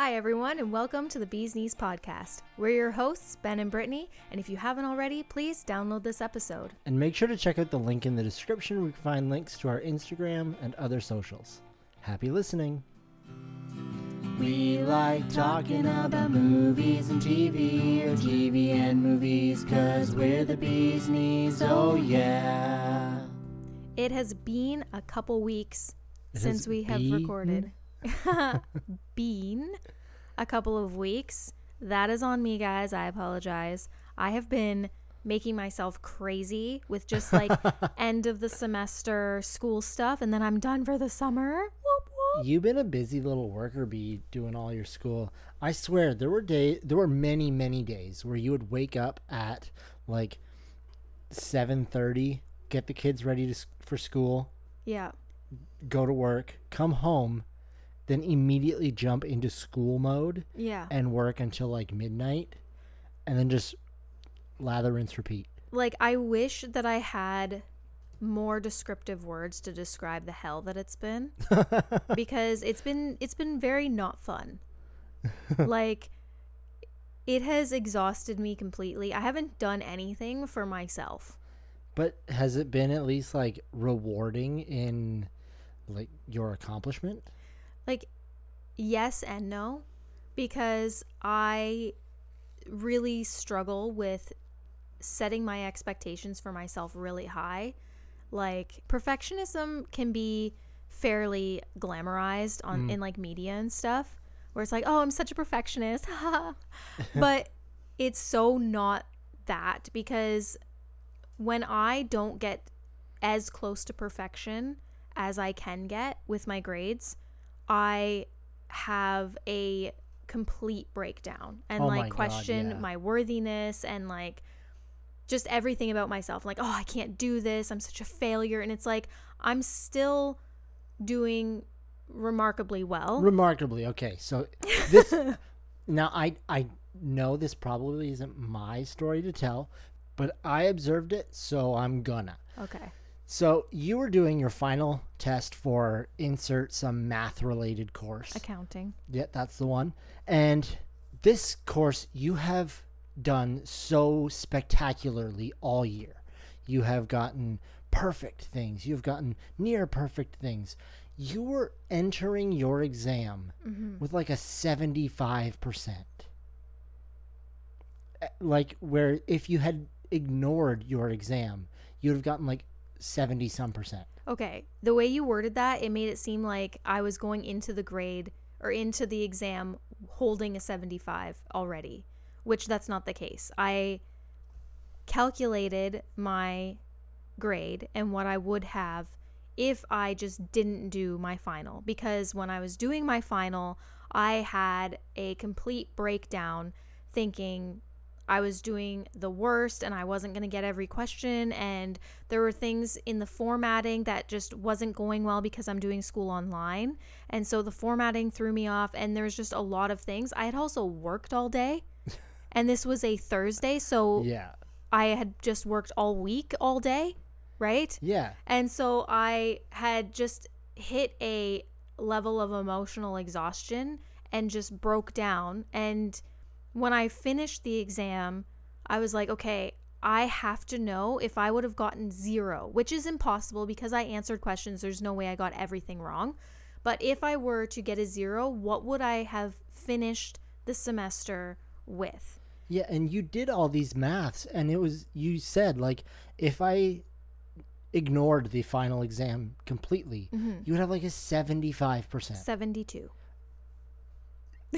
Hi, everyone, and welcome to the Bees Knees Podcast. We're your hosts, Ben and Brittany, and if you haven't already, please download this episode. And make sure to check out the link in the description where you can find links to our Instagram and other socials. Happy listening. We like talking about movies and TV, or TV and movies, cause we're the bees knees, oh yeah. It has been a couple weeks It since we have been? recorded. been a couple of weeks. That is on me, guys. I apologize. I have been making myself crazy with just like end of the semester school stuff, and then I'm done for the summer. Whoop, whoop. You've been a busy little worker bee doing all your school. I swear there were day there were many, many days where you would wake up at like seven thirty, get the kids ready to, for school, Yeah. go to work, come home, then immediately jump into school mode Yeah. and work until like midnight, and then just lather, rinse, repeat. like I wish that I had more descriptive words to describe the hell that it's been because it's been it's been very not fun. like it has exhausted me completely. I haven't done anything for myself. But has it been at least like rewarding in like your accomplishment? Like yes and no because I really struggle with setting my expectations for myself really high. Like perfectionism can be fairly glamorized on Mm. in like media and stuff where it's like, "Oh, I'm such a perfectionist." but it's so not that because when I don't get as close to perfection as I can get with my grades, I have a complete breakdown and Oh my like God, question yeah. my worthiness and like just everything about myself. Like, oh, I can't do this. I'm such a failure. And it's like, I'm still doing remarkably well. Remarkably, okay. So this now I I know this probably isn't my story to tell, but I observed it, so I'm gonna. okay. So you were doing your final test for insert some math related course. Accounting. Yeah, that's the one. And this course you have done so spectacularly all year. You have gotten perfect things. You've gotten near perfect things. You were entering your exam Mm-hmm. with like a 75%. Eh, Like where if you had ignored your exam, you'd have gotten like 70 some percent. Okay. The way you worded that, it made it seem like I was going into the grade or into the exam holding a 75 already, which that's not the case. I calculated my grade and what I would have if I just didn't do my final because when I was doing my final, I had a complete breakdown thinking I was doing the worst and I wasn't going to get every question and there were things in the formatting that just wasn't going well because I'm doing school online. And so the formatting threw me off and there's just a lot of things. I had also worked all day. and this was a Thursday, so Yeah. I had just worked all week all day, right? Yeah. And so I had just hit a level of emotional exhaustion and just broke down. And when I finished the exam, I was like, okay, I have to know if I would have gotten zero, which is impossible because I answered questions. There's no way I got everything wrong. But if I were to get a zero, what would I have finished the semester with? Yeah, and you did all these maths, and it was you said like if I ignored the final exam completely, Mhm. you would have like a seventy-five percent. 72.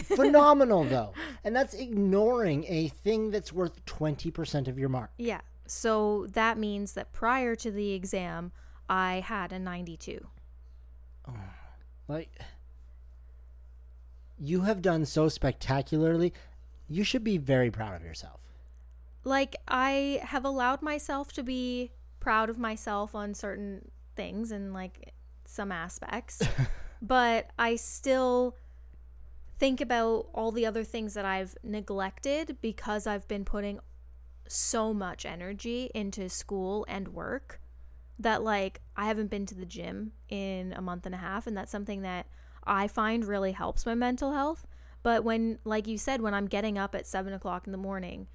Phenomenal though, and that's ignoring a thing that's worth twenty percent of your mark. Yeah. So that means that prior to the exam, I had a 92. Like you have done so spectacularly. You should be very proud of yourself. Like, I have allowed myself to be proud of myself on certain things and like some aspects, but I still think about all the other things that I've neglected because I've been putting so much energy into school and work that like I haven't been to the gym in a month and a half and that's something that I find really helps my mental health But when, like you said, when I'm getting up at seven o'clock in the morning,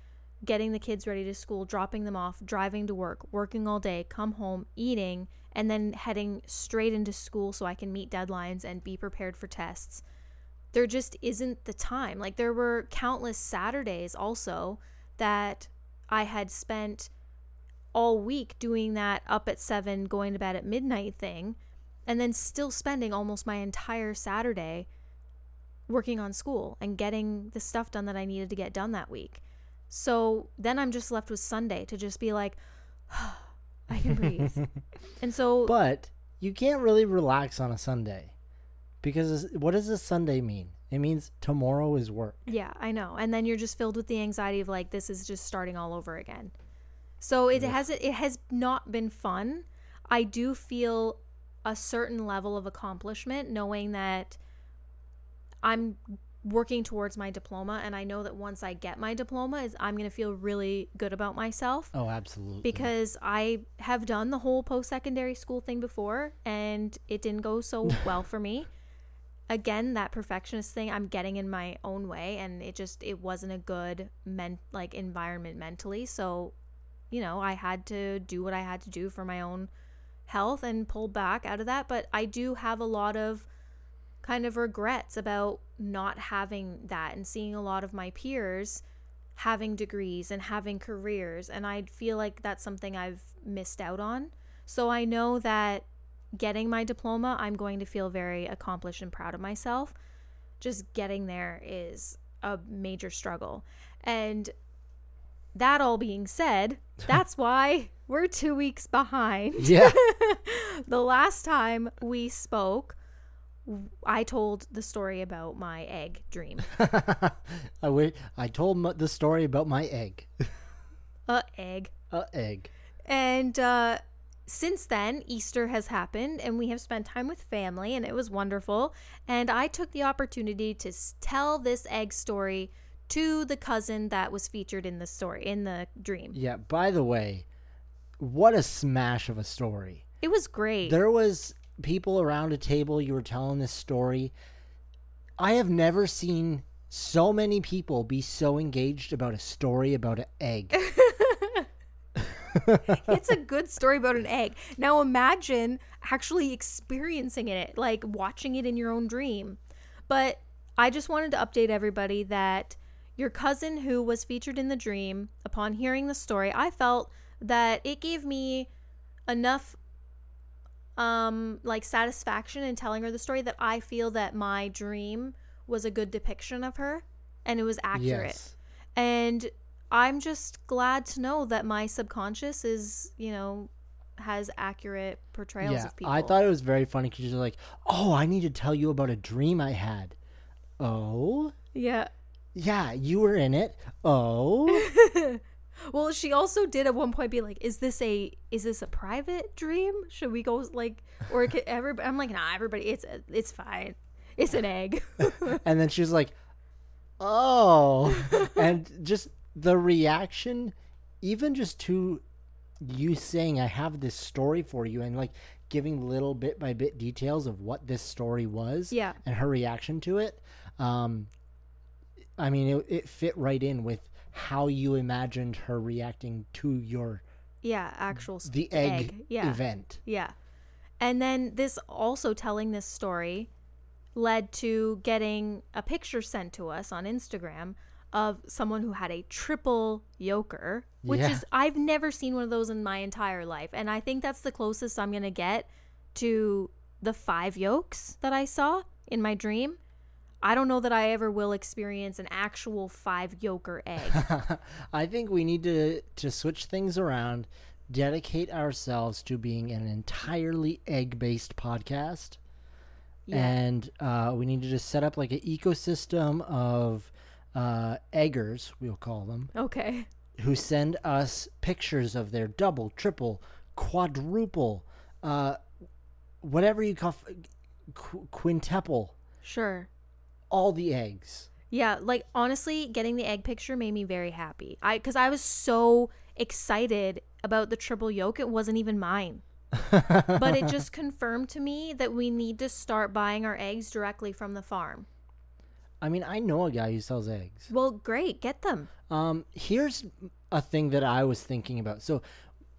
getting the kids ready to school, dropping them off, driving to work, working all day, come home, eating, and then heading straight into school so I can meet deadlines and be prepared for tests. There just isn't the time. Like, there were countless Saturdays also that I had spent all week doing that up at seven, going to bed at midnight thing, and then still spending almost my entire Saturday working on school and getting the stuff done that I needed to get done that week. So then I'm just left with Sunday to just be like, I can breathe. and so, But you can't really relax on a Sunday because what does a Sunday mean? It means tomorrow is work. yeah, I know. And then you're just filled with the anxiety of like, this is just starting all over again. So it has it has not been fun. I do feel a certain level of accomplishment knowing that I'm working towards my diploma and I know that once I get my diploma is I'm going to feel really good about myself Oh, absolutely. because I have done the whole post-secondary school thing before and it didn't go so well for me. Again, that perfectionist thing I'm getting in my own way and it just it wasn't a good men like environment mentally. So, you know, I had to do what I had to do for my own health and pull back out of that, but I do have a lot of kind of regrets about not having that and seeing a lot of my peers having degrees and having careers and I feel like that's something I've missed out on. So I know that getting my diploma, I'm going to feel very accomplished and proud of myself. Just getting there is a major struggle. And that all being said, that's why we're 2 weeks behind. yeah. the last time we spoke, I told the story about my egg dream. I wait. I told the story about my egg. A egg. A egg. And uh, since then, Easter has happened, and we have spent time with family, and it was wonderful. And I took the opportunity to tell this egg story to the cousin that was featured in the story, in the dream. Yeah. By the way, what a smash of a story. It was great. There was people around a table. You were telling this story. I have never seen so many people be so engaged about a story about an egg. it's a good story about an egg. Now imagine actually experiencing it, like watching it in your own dream. But I just wanted to update everybody that your cousin who was featured in the dream, upon hearing the story, I felt that it gave me enough um like satisfaction in telling her the story that I feel that my dream was a good depiction of her and it was accurate. yes. And I'm just glad to know that my subconscious is, you know, has accurate portrayals Yeah. of people. I thought it was very funny because you're like, oh, I need to tell you about a dream I had. Oh. Yeah. Yeah, you were in it. Oh. Well, she also did at one point be like, "Is this a is this a private dream? Should we go like or can everybody?" I'm like, "Nah, everybody, it's it's fine. It's an egg." and then she's like, "Oh," and just the reaction, even just to you saying, "I have this story for you," and like giving little bit by bit details of what this story was, Yeah. and her reaction to it. Um, I mean, it, it fit right in with how you imagined her reacting to your yeah, actual s- the egg, Yeah. event. Yeah. And then this also telling this story led to getting a picture sent to us on Instagram of someone who had a triple yoker, which Yeah. is I've never seen one of those in my entire life. And I think that's the closest I'm going to get to the five yolks that I saw in my dream. I don't know that I ever will experience an actual five yoker egg. I think we need to to switch things around, dedicate ourselves to being an entirely egg-based podcast, Yeah. and uh, we need to just set up like an ecosystem of uh, eggers, we'll call them, okay. who send us pictures of their double, triple, quadruple, uh, whatever you call f- qu- quintuple, Sure. all the eggs. Yeah, like honestly, getting the egg picture made me very happy. I because I was so excited about the triple yolk, it wasn't even mine. but it just confirmed to me that we need to start buying our eggs directly from the farm. I mean, I know a guy who sells eggs. Well, great, get them. Um, here's a thing that I was thinking about. So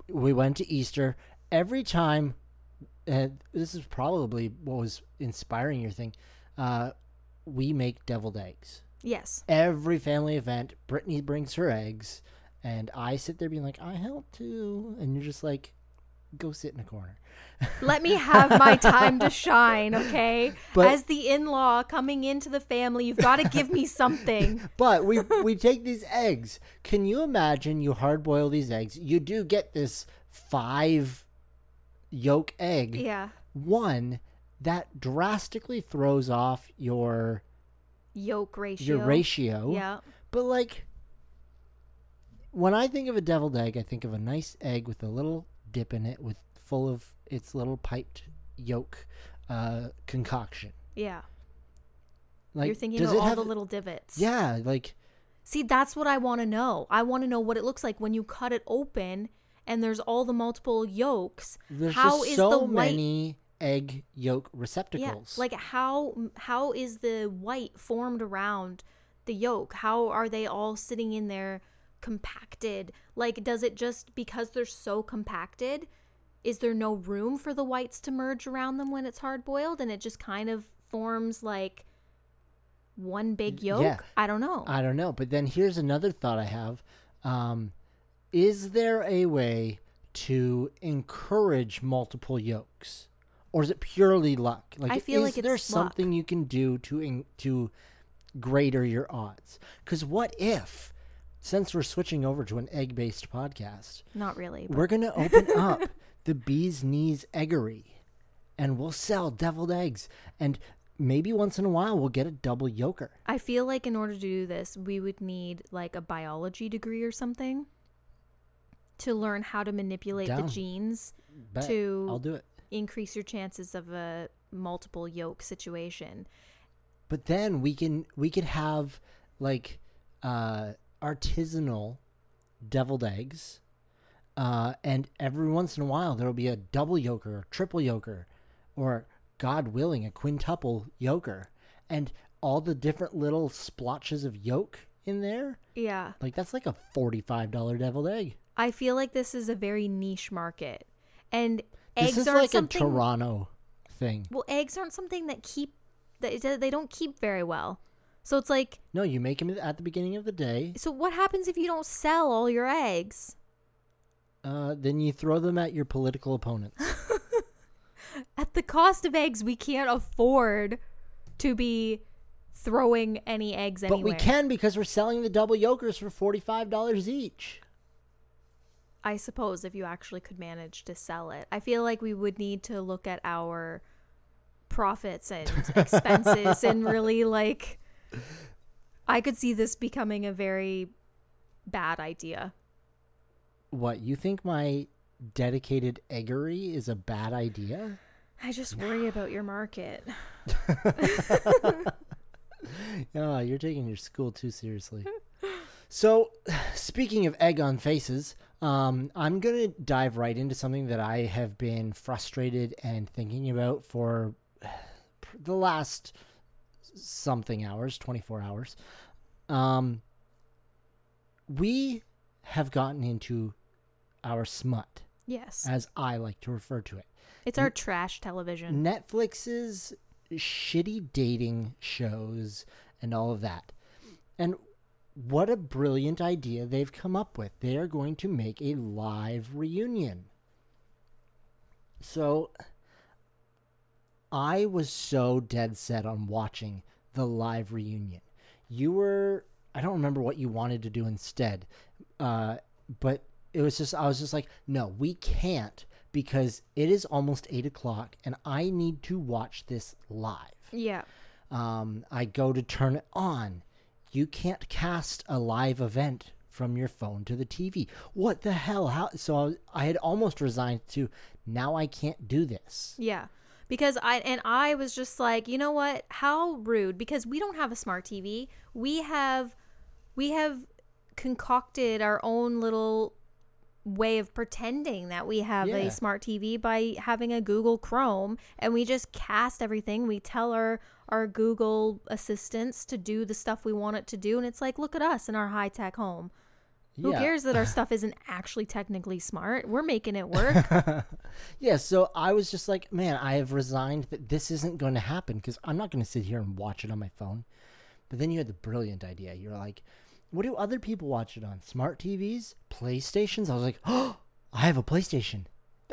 we went to Easter. Every time, and this is probably what was inspiring your thing. Uh, we make deviled eggs. Yes. Every family event, Brittany brings her eggs, and I sit there being like, "I help too," and you're just like, "Go sit in a corner." Let me have my time to shine, okay? But- As the in-law coming into the family, you've got to give me something. But we we take these eggs. Can you imagine you hard boil these eggs? You do get this five yolk egg. Yeah. One that drastically throws off your Yolk ratio. your ratio. Yeah. But like when I think of a deviled egg, I think of a nice egg with a little dip in it with full of its little piped yolk uh concoction. Yeah. Like You're thinking does of it all have the little divots. Yeah, like See, that's what I want to know. I want to know what it looks like when you cut it open and there's all the multiple yolks. there's How just is so the white many egg yolk Yeah, receptacles. like how how is the white formed around the yolk? How are they all sitting in there compacted? Like does it just because they're so compacted, is there no room for the whites to merge around them when it's hard boiled and it just kind of forms like one big yolk? yeah. I don't know. I don't know. But then here's another thought I have. Um, is there a way to encourage multiple yolks? Or is it purely luck? Like, I feel is like there it's luck. something you can do to in, to greater your odds? Because what if, since we're switching over to an egg-based podcast, Not really. We're gonna open up the bee's knees eggery, and we'll sell deviled eggs, and maybe once in a while we'll get a double yoker. I feel like in order to do this, we would need like a biology degree or something to learn how to manipulate Down. the genes Bet. To- I'll do it. increase your chances of a multiple yolk situation. But then we can we could have like uh artisanal deviled eggs. Uh, and every once in a while there will be a double yolker or triple yolker or God willing a quintuple yolker and all the different little splotches of yolk in there Yeah. like that's like a $45 deviled egg I feel like this is a very niche market. And this eggs is aren't like something a Toronto thing Well, eggs aren't something that keep that they don't keep very well. So it's like no you make them at the beginning of the day so what happens if you don't sell all your eggs? uh, then you throw them at your political opponents At the cost of eggs, we can't afford to be throwing any eggs But we can because we're selling the double yolkers for forty-five dollars each. I suppose if you actually could manage to sell it. I feel like we would need to look at our profits and expenses and really like I could see this becoming a very bad idea. What you think my dedicated eggery is a bad idea? I just worry about your market. Oh, you're taking your school too seriously. so, speaking of egg on faces, um, I'm gonna dive right into something that I have been frustrated and thinking about for the last something hours, 24 hours. Um, we have gotten into our smut, Yes. as I like to refer to it. It's our trash television. Netflix's shitty dating shows and all of that. And what a brilliant idea they've come up with. They are going to make a live reunion. So I was so dead set on watching the live reunion. You were, I don't remember what you wanted to do instead, uh, but it was just, I was just like, no, we can't because it is almost eight o'clock and I need to watch this live. Yeah. Um, I go to turn it on. You can't cast a live event from your phone to the TV. What the hell? How? So I, was, I had almost resigned to now I can't do this. Yeah. Because I and I was just like, you know what? How rude because we don't have a smart TV. We have we have concocted our own little way of pretending that we have Yeah. a smart TV by having a Google Chrome and we just cast everything. We tell our our Google assistants to do the stuff we want it to do and it's like look at us in our high-tech home. Who Yeah. cares that our stuff isn't actually technically smart? We're making it work. yeah, so I was just like, man, I have resigned that this isn't going to happen because I'm not going to sit here and watch it on my phone. But then you had the brilliant idea. You're like, what do other people watch it on? Smart TVs? PlayStations? I was like, oh, I have a PlayStation.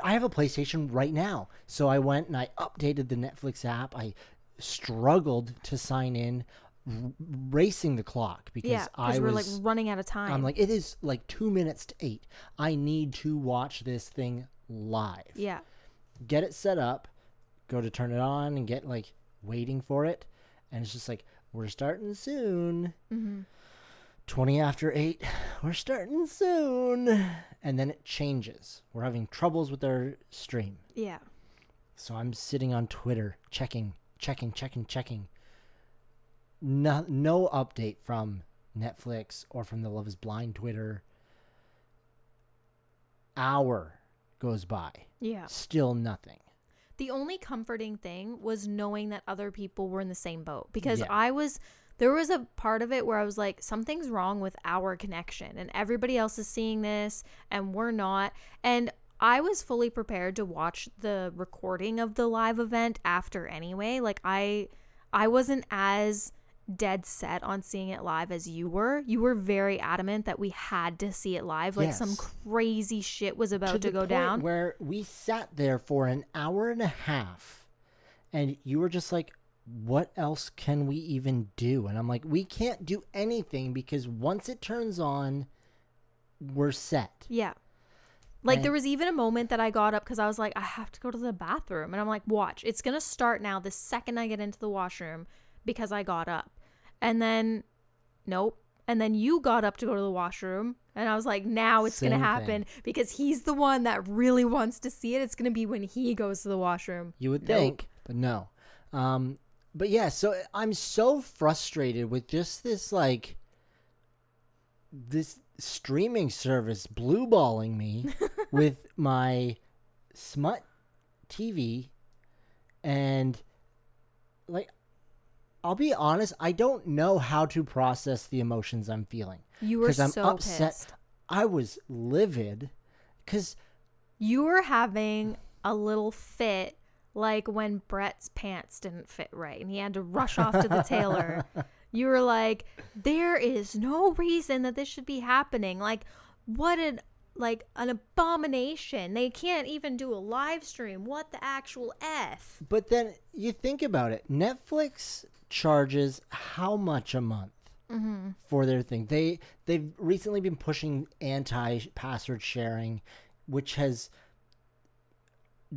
I have a PlayStation right now. So I went and I updated the Netflix app. I struggled to sign in, r- racing the clock because yeah, I we're was like running out of time. I'm like, it is like two minutes to eight. I need to watch this thing live. yeah. Get it set up, go to turn it on and get like waiting for it. And it's just like, we're starting soon. hmm 20 after eight, we're starting soon. And then it changes. We're having troubles with our stream. Yeah. So I'm sitting on Twitter checking, checking, checking, checking. No, no update from Netflix or from the Love is Blind Twitter. Hour goes by. Yeah. Still nothing. The only comforting thing was knowing that other people were in the same boat because Yeah. I was there was a part of it where I was like something's wrong with our connection and everybody else is seeing this and we're not and I was fully prepared to watch the recording of the live event after anyway like I I wasn't as dead set on seeing it live as you were. You were very adamant that we had to see it live like some crazy shit was about to, the go down. Where we sat there for an hour and a half, and you were just like, "What else can we even do?" And I'm like, "We can't do anything because once it turns on, we're set." Yeah. Like And- there was even a moment that I got up because I was like, I have to go to the bathroom. And I'm like, watch, it's going to start now the second I get into the washroom because I got up. And then, nope. And then you got up to go to the washroom. And I was like, now it's going to happen because he's the one that really wants to see it. It's going to be when he goes to the washroom. You would Nope. think, but no. Um, but yeah, so I'm so frustrated with just this like this streaming service blue balling me with my smut TV and like I'll be honest, I don't know how to process the emotions I'm feeling. You were I'm so upset. pissed. I was livid cuz You were having a little fit like when Brett's pants didn't fit right and he had to rush off to the tailor. You were like, there is no reason that this should be happening. Like, what an like an abomination. They can't even do a live stream. What the actual F? But then you think about it. Netflix charges how much a month mm-hmm. for their thing? They they've recently been pushing anti-password sharing, which has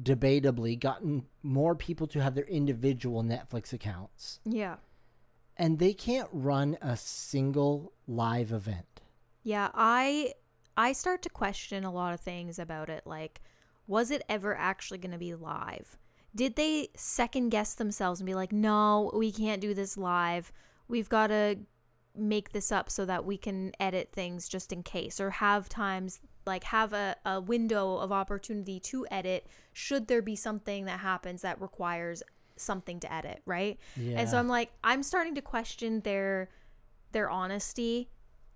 debatably gotten more people to have their individual Netflix accounts, Yeah. and they can't run a single live event. Yeah, I I start to question a lot of things about it like was it ever actually going to be live? Did they second guess themselves and be like, "No, we can't do this live. We've got to make this up so that we can edit things just in case or have times like have a, a window of opportunity to edit should there be something that happens that requires something to edit, right? yeah. And so I'm like, I'm starting to question their their honesty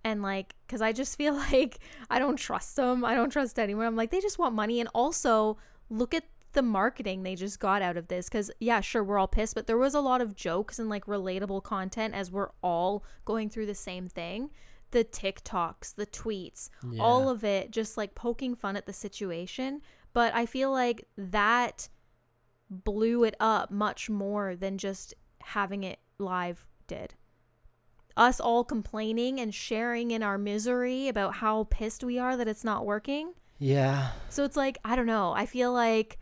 and like because I just feel like I don't trust them. I don't trust anyone. I'm like, they just want money. And also look at the marketing they just got out of this. Cause yeah, sure, we're all pissed, but there was a lot of jokes and like relatable content as we're all going through the same thing. The TikToks, the tweets, all of it just like poking fun at the situation. But I feel like that blew it up much more than just having it live did. Us all complaining and sharing in our misery about how pissed we are that it's not working. Yeah. So it's like, I don't know. I feel like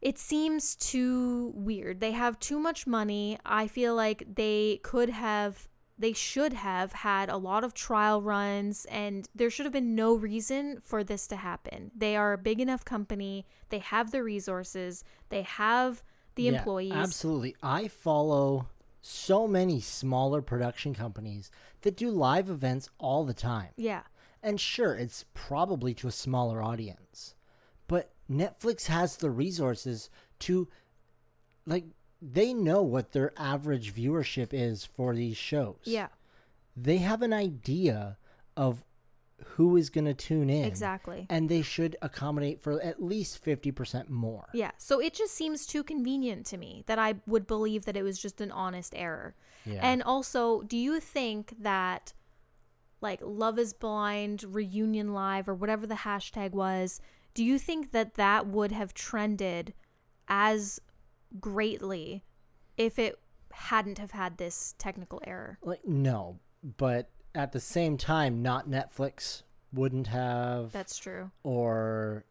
it seems too weird. They have too much money. I feel like they could have, they should have had a lot of trial runs, and there should have been no reason for this to happen. They are a big enough company. They have the resources, they have the Yeah, employees. Absolutely. I follow so many smaller production companies that do live events all the time. Yeah. And sure, it's probably to a smaller audience. But Netflix has the resources to like they know what their average viewership is for these shows. Yeah, They have an idea of who is going to tune in. exactly. And they should accommodate for at least 50% more. Yeah, so it just seems too convenient to me that I would believe that it was just an honest error. Yeah. And also, do you think that like Love is Blind reunion live or whatever the hashtag was, do you think that that would have trended as greatly if it hadn't have had this technical error? like no, but at the same time not Netflix wouldn't have That's true. or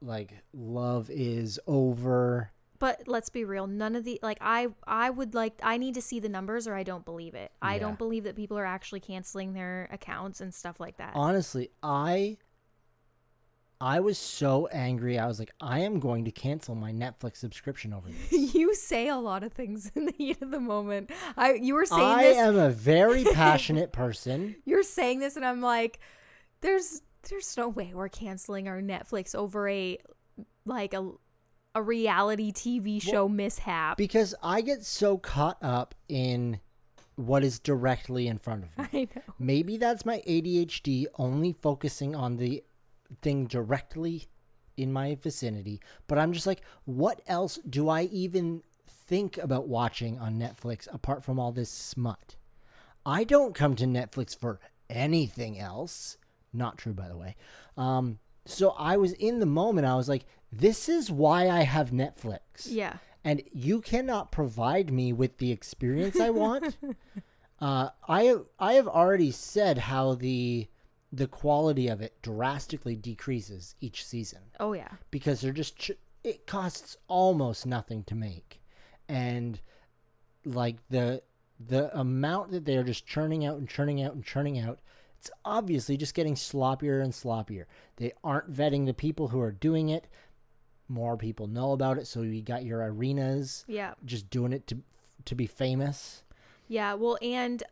like love is over. But let's be real, none of the like I I would like I need to see the numbers or I don't believe it. I Yeah. don't believe that people are actually canceling their accounts and stuff like that. Honestly, I I was so angry. I was like, I am going to cancel my Netflix subscription over this. you say a lot of things in the heat of the moment. I you were saying I this am a very passionate person. you're saying this and I'm like there's there's no way we're canceling our Netflix over a like a a reality TV show mishap. because I get so caught up in what is directly in front of me. I know. Maybe that's my ADHD only focusing on the thing directly in my vicinity, but I'm just like, what else do I even think about watching on Netflix apart from all this smut? I don't come to Netflix for anything else. Not true, by the way. Um, so I was in the moment, I was like, this is why I have Netflix Yeah. and you cannot provide me with the experience I want. uh, I I have already said how the the quality of it drastically decreases each season Oh yeah. because they're just ch- it costs almost nothing to make, and like the the amount that they are just churning out and churning out and churning out. It's obviously just getting sloppier and sloppier. They aren't vetting the people who are doing it. More people know about it, so you got your arenas Yeah. just doing it to to be famous. Yeah, well, and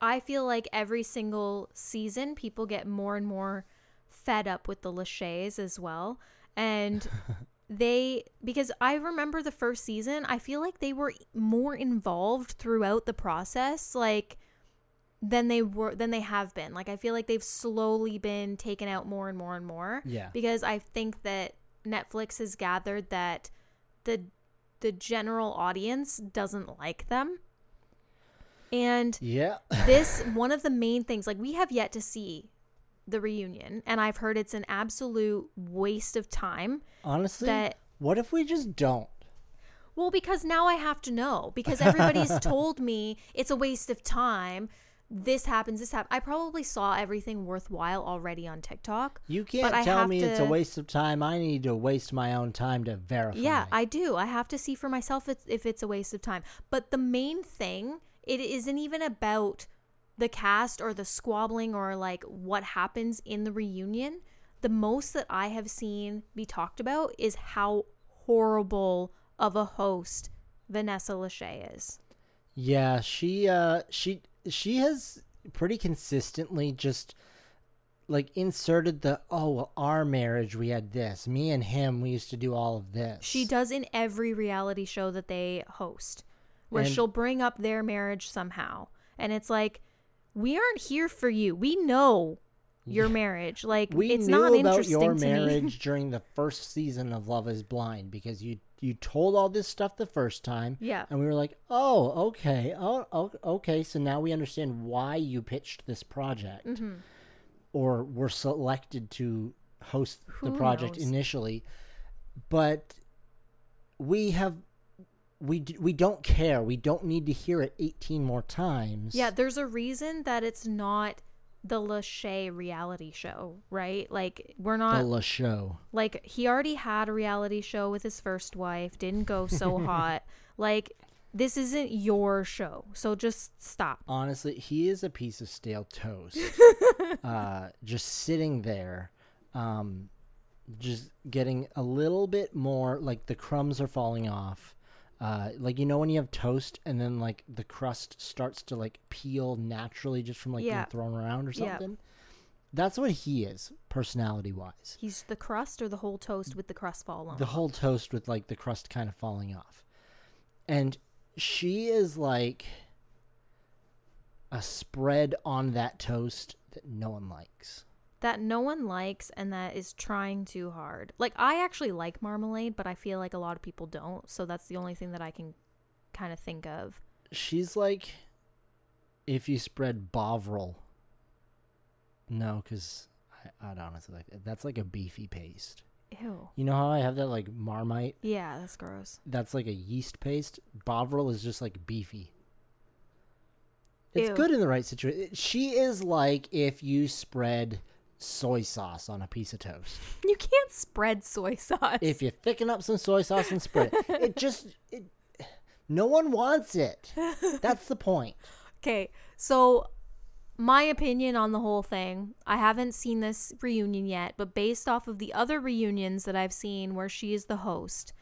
I feel like every single season, people get more and more fed up with the Lachey's as well. And they, because I remember the first season, I feel like they were more involved throughout the process, like than they were, than they have been. Like, I feel like they've slowly been taken out more and more and more Yeah. because I think that Netflix has gathered that the the general audience doesn't like them. And Yeah. this one of the main things like we have yet to see the reunion and I've heard it's an absolute waste of time Honestly, that what if we just don't? well because now I have to know because everybody's told me it's a waste of time. This happens, this happens. I probably saw everything worthwhile already on TikTok. You can't tell me it's a waste of time. I need to waste my own time to verify. Yeah, I do. I have to see for myself if, if it's a waste of time. But the main thing, it isn't even about the cast or the squabbling or like what happens in the reunion. The most that I have seen be talked about is how horrible of a host Vanessa Lachey is. Yeah, she uh she she has pretty consistently just like inserted the oh well our marriage we had this me and him we used to do all of this She does in every reality show that they host, where And- she'll bring up their marriage somehow. And it's like, we aren't here for you. We know your marriage. Like, we it's knew not about interesting your to me. marriage during the first season of Love Is Blind because you you told all this stuff the first time Yeah. and we were like oh okay oh, oh okay so now we understand why you pitched this project Mm-hmm. or were selected to host the project knows? initially but we have we d- we don't care we don't need to hear it 18 more times Yeah, there's a reason that it's not the Lachey reality show, right? Like, we're not the not La show like he already had a reality show with his first wife, didn't go so hot. Like, this isn't your show. So just stop. honestly he is a piece of stale toast uh just sitting there um just getting a little bit more like the crumbs are falling off uh like you know when you have toast and then like the crust starts to like peel naturally just from like Yeah. being thrown around or Yeah. something That's what he is, personality wise. He's the crust or the whole toast with the crust falling off? The whole toast with like the crust kind of falling off. And she is like a spread on that toast that no one likes. That no one likes and that is trying too hard. Like I actually like marmalade, but I feel like a lot of people don't. So that's the only thing that I can kind of think of. She's like if you spread Bovril. No, because I, I'd honestly like that. That's like a beefy paste. Ew. You know how I have that like Marmite? Yeah, that's gross. That's like a yeast paste. Bovril is just like beefy. It's Ew. good in the right situation. She is like if you spread soy sauce on a piece of toast. You can't spread soy sauce. If you thicken up some soy sauce and spread it, it just it, no one wants it. That's the point. Okay, so my opinion on the whole thing, I haven't seen this reunion yet, but based off of the other reunions that I've seen where she is the host,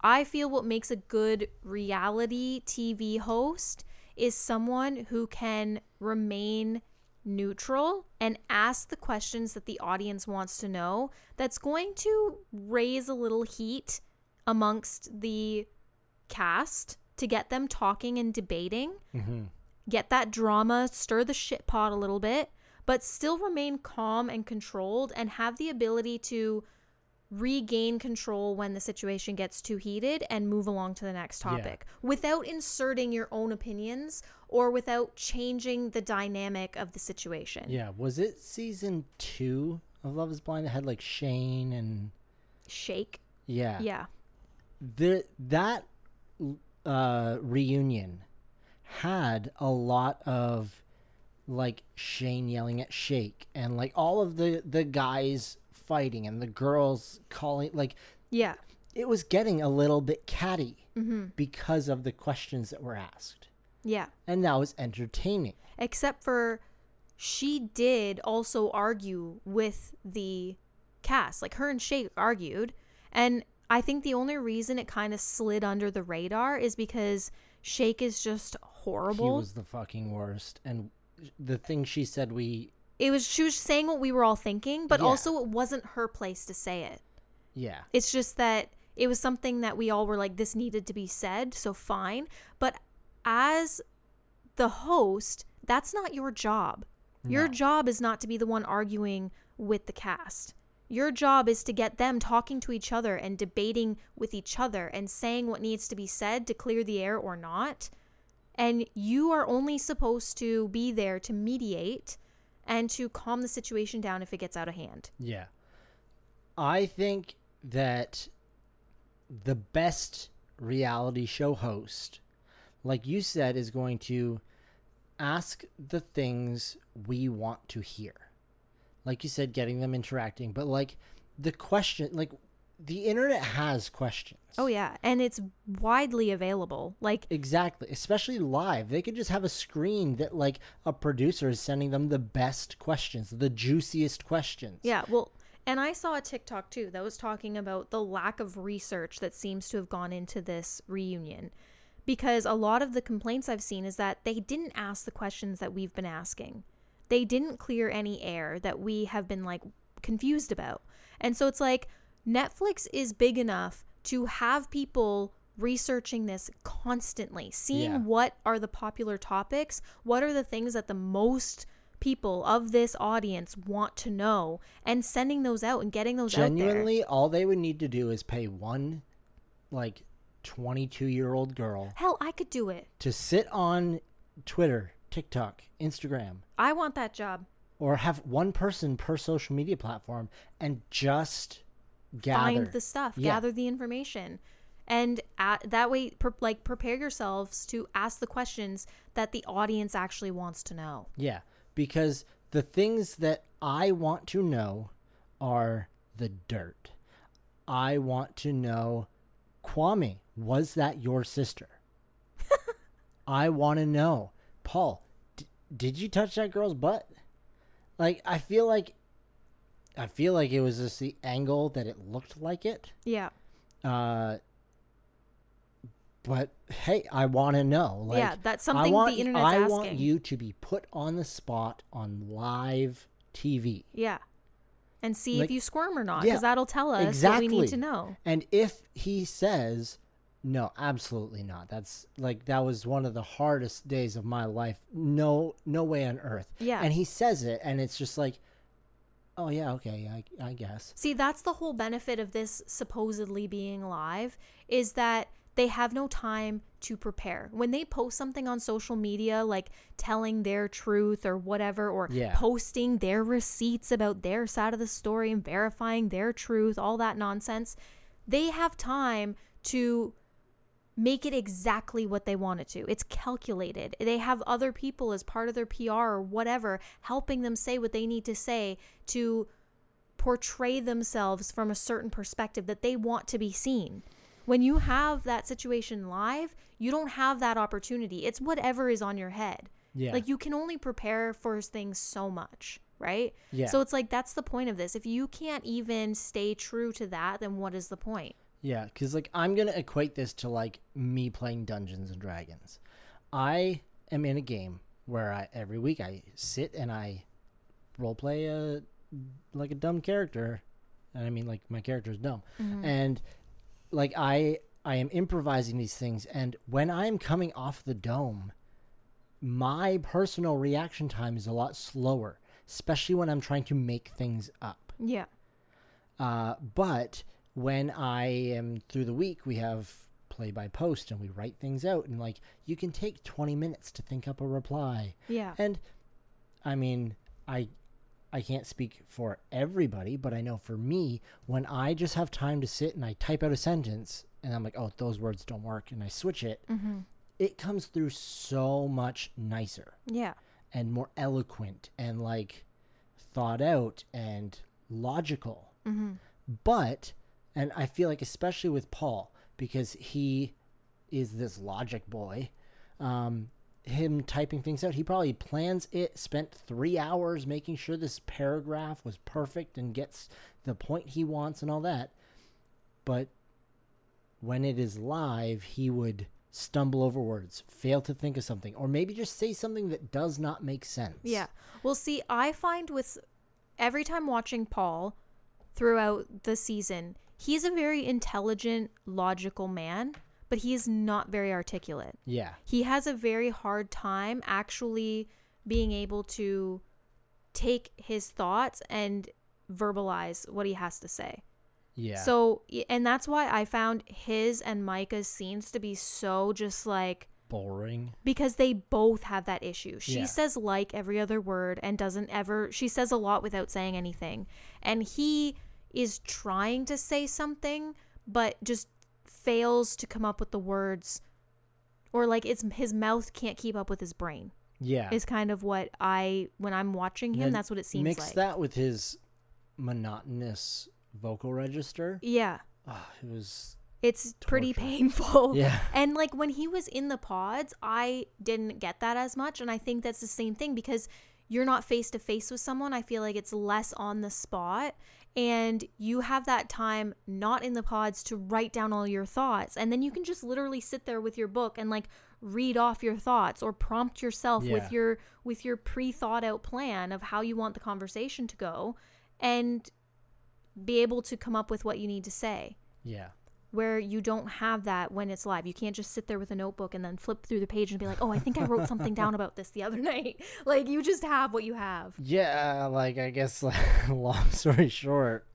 I feel what makes a good reality TV host is someone who can remain neutral and ask the questions that the audience wants to know that's going to raise a little heat amongst the cast to get them talking and debating. Mm-hmm. Get that drama, stir the shit pot a little bit, but still remain calm and controlled and have the ability to regain control when the situation gets too heated and move along to the next Yeah. topic without inserting your own opinions or without changing the dynamic of the situation. Yeah, was it season two of Love Is Blind that had like Shayne and Shake. yeah, Yeah. the that uh, reunion had a lot of like Shayne yelling at Shake and like all of the the guys fighting and the girls calling like Yeah. it was getting a little bit catty Mm-hmm. because of the questions that were asked Yeah. and that was entertaining except for she did also argue with the cast like her and Shake argued and I think the only reason it kind of slid under the radar is because Shake is just horrible. he was the fucking worst and the thing she said we it was she was saying what we were all thinking, but Yeah. also it wasn't her place to say it. yeah It's just that it was something that we all were like, this needed to be said, so fine. But as the host, that's not your job. Your job is not to be the one arguing with the cast. Your job is to get them talking to each other and debating with each other and saying what needs to be said to clear the air or not. And you are only supposed to be there to mediate and to calm the situation down if it gets out of hand. Yeah. I think that the best reality show host, like you said, is going to ask the things we want to hear. Like you said, getting them interacting, but like the question, like the internet has questions. Oh yeah, and it's widely available. Like Exactly, especially live. They could just have a screen that like a producer is sending them the best questions, the juiciest questions. yeah, well, and I saw a TikTok too that was talking about the lack of research that seems to have gone into this reunion. Because a lot of the complaints I've seen is that they didn't ask the questions that we've been asking. They didn't clear any air that we have been like confused about. And so it's like Netflix is big enough to have people researching this constantly, seeing Yeah. what are the popular topics, what are the things that the most people of this audience want to know, and sending those out and getting those out there. Genuinely, all they would need to do is pay one, like, 22 year old girl Hell, I could do it. to sit on Twitter, TikTok, Instagram, I want that job. or have one person per social media platform and just gather. Find the stuff, Yeah. gather the information. And at, that way, pre- like prepare yourselves to ask the questions that the audience actually wants to know. Yeah, because the things that I want to know are the dirt. I want to know, Kwame, was that your sister? I want to know, Paul, d- did you touch that girl's butt? Like, I feel like, I feel like it was just the angle that it looked like it. Yeah, Uh, but hey, I want to know. Like, yeah, that's I something want, the internet's I asking. want you to be put on the spot on live TV. Yeah. And see Like- if you squirm or not, Yeah, because that'll tell us what we need to know. And if he says, no, absolutely not. That's like that was one of the hardest days of my life. No, no way on earth. Yeah. And he says it, and it's just like, oh yeah, okay, I, I guess. See, that's the whole benefit of this supposedly being live is that they have no time to prepare. When they post something on social media, like telling their truth or whatever, or Yeah. posting their receipts about their side of the story and verifying their truth, all that nonsense, they have time to make it exactly what they want it to. It's calculated. They have other people as part of their PR or whatever helping them say what they need to say to portray themselves from a certain perspective that they want to be seen. When you have that situation live, you don't have that opportunity. It's whatever is on your head. Yeah. Like you can only prepare for things so much, right? Yeah. So it's like that's the point of this. If you can't even stay true to that, then what is the point? Yeah, because like I'm gonna equate this to like me playing Dungeons and Dragons. I am in a game where I every week I sit and I role play a like a dumb character, and I mean like my character is dumb, and like I I am improvising these things, and when I'm coming off the dome, my personal reaction time is a lot slower, especially when I'm trying to make things up. Yeah. Uh, but when I am through the week, we have play by post and we write things out, and like you can take 20 minutes to think up a reply. Yeah. And I mean, I I can't speak for everybody, but I know for me, when I just have time to sit and I type out a sentence and I'm like, oh, those words don't work, and I switch it, Mm-hmm. it comes through so much nicer Yeah. and more eloquent and like thought out and logical. Mm-hmm. But, and I feel like especially with Paul, because he is this logic boy, um, him typing things out, he probably plans it, spent three hours making sure this paragraph was perfect and gets the point he wants and all that. But when it is live, he would stumble over words, fail to think of something, or maybe just say something that does not make sense. Yeah. Well, see, I find with every time watching Paul throughout the season, he's a very intelligent, logical man, but he is not very articulate. Yeah. He has a very hard time actually being able to take his thoughts and verbalize what he has to say. Yeah. So, and that's why I found his and Micah's scenes to be so just like boring. because they both have that issue. She Yeah. says like every other word and doesn't ever she says a lot without saying anything. And he is trying to say something but just fails to come up with the words or like it's his mouth can't keep up with his brain. Yeah. Is kind of what I when I'm watching him that's what it seems Mix like. that with his monotonous vocal register. yeah. Ah, it was It's pretty painful. Yeah. And like when he was in the pods, I didn't get that as much. And I think that's the same thing because you're not face to face with someone. I feel like it's less on the spot. And you have that time not in the pods to write down all your thoughts. And then you can just literally sit there with your book and like read off your thoughts or prompt yourself Yeah. with your with your pre-thought out plan of how you want the conversation to go and be able to come up with what you need to say yeah. Where you don't have that when it's live. You can't just sit there with a notebook and then flip through the page and be like, "Oh, I think I wrote something down about this the other night." Like you just have what you have. Yeah, like I guess like, long story short,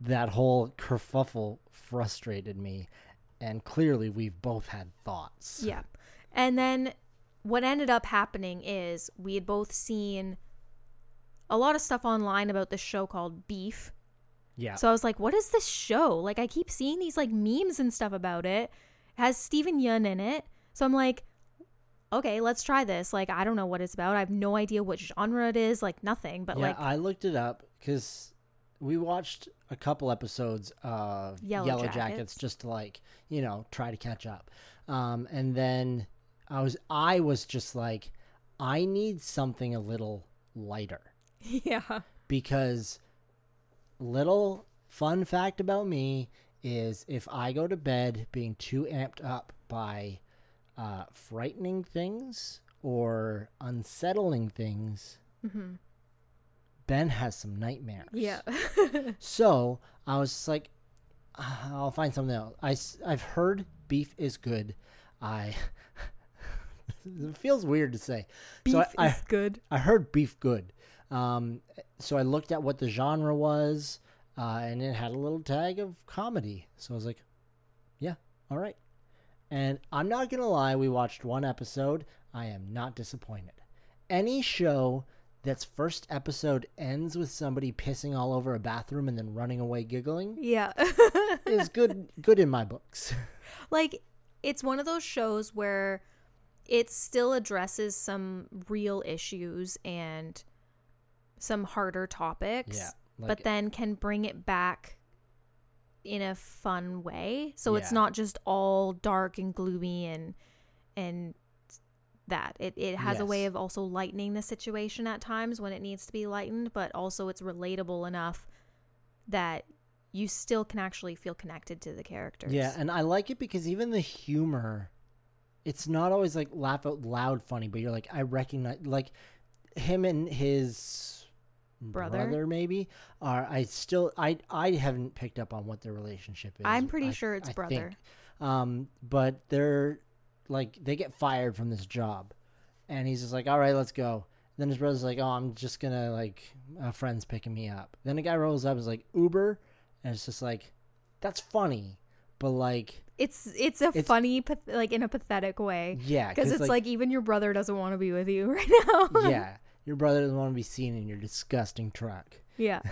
that whole kerfuffle frustrated me and clearly we've both had thoughts. Yeah. And then what ended up happening is we had both seen a lot of stuff online about this show called Beef. Yeah. So I was like, what is this show? Like I keep seeing these like memes and stuff about it. It has Steven Yeun in it. So I'm like, okay, let's try this. Like I don't know what it's about. I have no idea what genre it is, like nothing. But yeah, like I looked it up cuz we watched a couple episodes of Yellow Yellow, Jackets. Jackets. just to like, you know, try to catch up. Um and then I was I was just like I need something a little lighter. yeah. because little fun fact about me is if I go to bed being too amped up by uh, frightening things or unsettling things, hmm Ben has some nightmares. Yeah. So I was just like, "Ah, I'll find something else. I, I've heard beef is good. I. it feels weird to say. Beef so I, is good. I, I heard beef good. Um, so I looked at what the genre was, uh, and it had a little tag of comedy. So I was like, yeah, all right. And I'm not going to lie, we watched one episode. I am not disappointed. Any show that's first episode ends with somebody pissing all over a bathroom and then running away giggling Yeah. is good good in my books. like it's one of those shows where it still addresses some real issues and some harder topics. Yeah, but then can bring it back in a fun way. So it's not just all dark and gloomy and and that. It it has a way of also lightening the situation at times when it needs to be lightened, but also it's relatable enough that you still can actually feel connected to the characters. Yeah, and I like it because even the humor, it's not always like laugh out loud funny, but you're like I recognize like him and his Brother? maybe are I still I I haven't picked up on what their relationship is. I'm pretty I- sure it's I brother. think. Um, but they're like they get fired from this job, and he's just like, all right, let's go. Then his brother's like, oh, I'm just gonna like a friend's picking me up. Then a guy rolls up, is like Uber, and it's just like, that's funny, but like, It's it's a It's- funny like in a pathetic way yeah, because it's like, even your brother doesn't want to be with you right now. yeah, your brother doesn't want to be seen in your disgusting truck. yeah.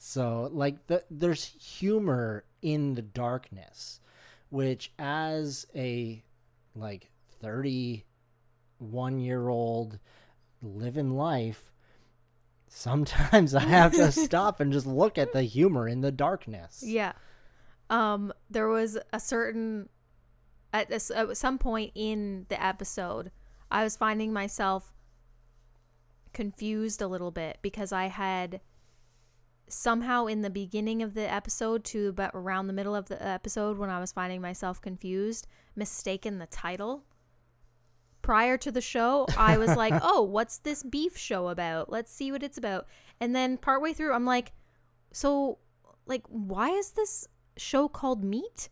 So like the, there's humor in the darkness, which as a like 31 year old living life, sometimes I have to stop and just look at the humor in the darkness. Yeah. Um there was a certain at, this, at some point in the episode I was finding myself confused a little bit because I had somehow in the beginning of the episode to about around the middle of the episode when I was finding myself confused mistaken the title prior to the show, I was like, "Oh, what's this beef show about? Let's see what it's about." And then partway through, I'm like, "So, like, why is this show called Meat?"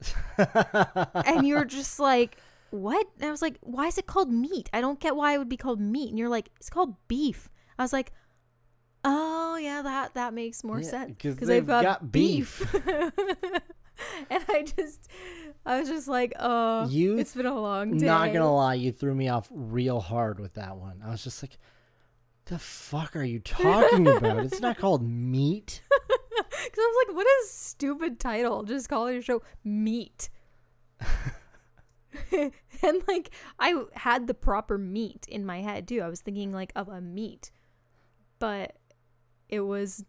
And you're just like, "What?" And I was like, "Why is it called Meat? I don't get why it would be called Meat." And you're like, "It's called Beef." I was like, "Oh, yeah, that that makes more Yeah, sense 'cause because they've they've got, got beef." and I just, I was just like, "Oh, You it's been a long day." Not gonna lie, you threw me off real hard with that one. I was just like, the fuck are you talking about? It's not called meat. Because I was like, what a stupid title. Just call your show Meat. and like, I had the proper meat in my head too. I was thinking like of a meat, but it was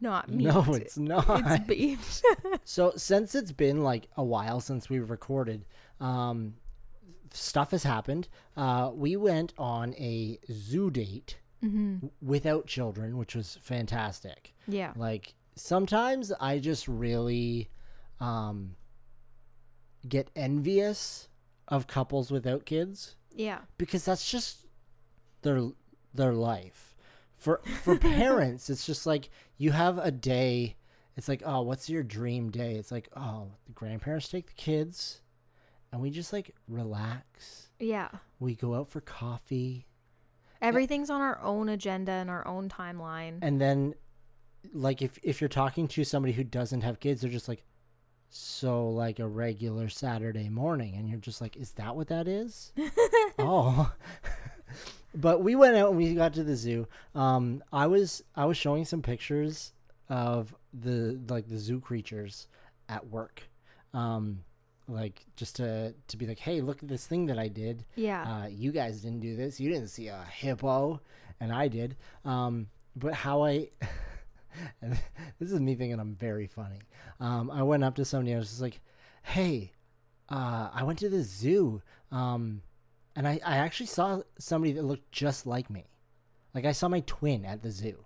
not meat. No, it's not. It's beef. So since it's been like a while since we've recorded, um, stuff has happened. Uh, we went on a zoo date mm-hmm. without children, which was fantastic. Yeah. Like sometimes I just really um, get envious of couples without kids Yeah. because that's just their their life. For for parents, it's just like you have a day. It's like, oh, what's your dream day? It's like, oh, the grandparents take the kids, and we just like relax. Yeah. We go out for coffee, Everything's on our own agenda and our own timeline. and then, like, if if you're talking to somebody who doesn't have kids, they're just like, so like a regular Saturday morning, and you're just like, is that what that is? oh. but we went out and we got to the zoo. Um, I was I was showing some pictures of the like the zoo creatures at work, um, like just to to be like, hey, look at this thing that I did. yeah. Uh, you guys didn't do this. You didn't see a hippo, and I did. Um, but how I, and this is me thinking I'm very funny. Um, I went up to somebody. and I was just like, "Hey, uh, I went to the zoo, um, and I, I actually saw somebody that looked just like me. Like I saw my twin at the zoo.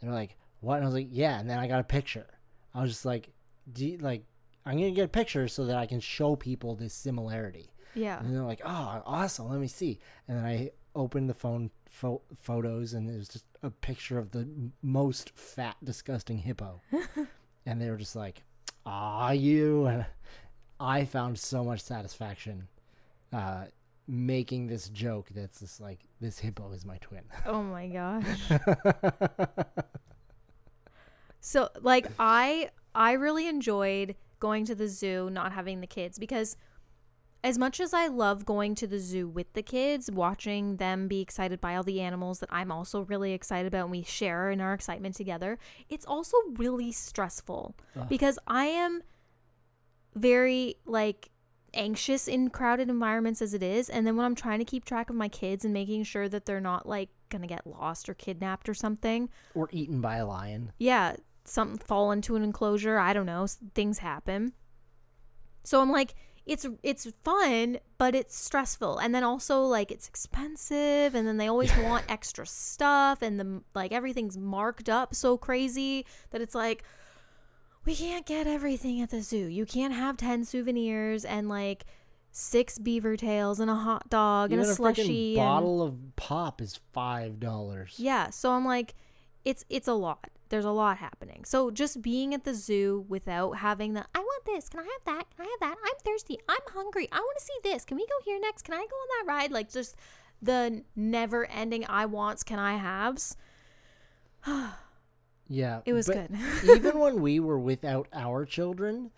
They were like, "What?" And I was like, "Yeah." And then I got a picture. I was just like, "Do you, like?" I'm gonna get a picture so that I can show people this similarity. yeah. And they're like, "Oh, awesome! Let me see." And then I opened the phone pho- photos and it was just a picture of the most fat, disgusting hippo, and they were just like, "Ah, you." And I found so much satisfaction uh, making this joke. That's just like this hippo is my twin. Oh my gosh. So like I I really enjoyed going to the zoo not having the kids because as much as I love going to the zoo with the kids, watching them be excited by all the animals that I'm also really excited about and we share in our excitement together, it's also really stressful Ugh. because I am very like anxious in crowded environments as it is and then when I'm trying to keep track of my kids and making sure that they're not like going to get lost or kidnapped or something, or eaten by a lion. yeah, something fall into an enclosure. I don't know. Things happen. So I'm like, it's it's fun, but it's stressful, and then also like it's expensive, and then they always want extra stuff, and the like everything's marked up so crazy that it's like we can't get everything at the zoo. You can't have ten souvenirs and like six beaver tails and a hot dog Even and a a slushy. and- bottle of pop is five dollars. yeah, so I'm like it's it's a lot. There's a lot happening. So just being at the zoo without having the I want this, can I have that? Can I have that? I'm thirsty. I'm hungry. I want to see this. Can we go here next? Can I go on that ride? Like just the never ending I wants, can I haves. Yeah, It was good. even when we were without our children,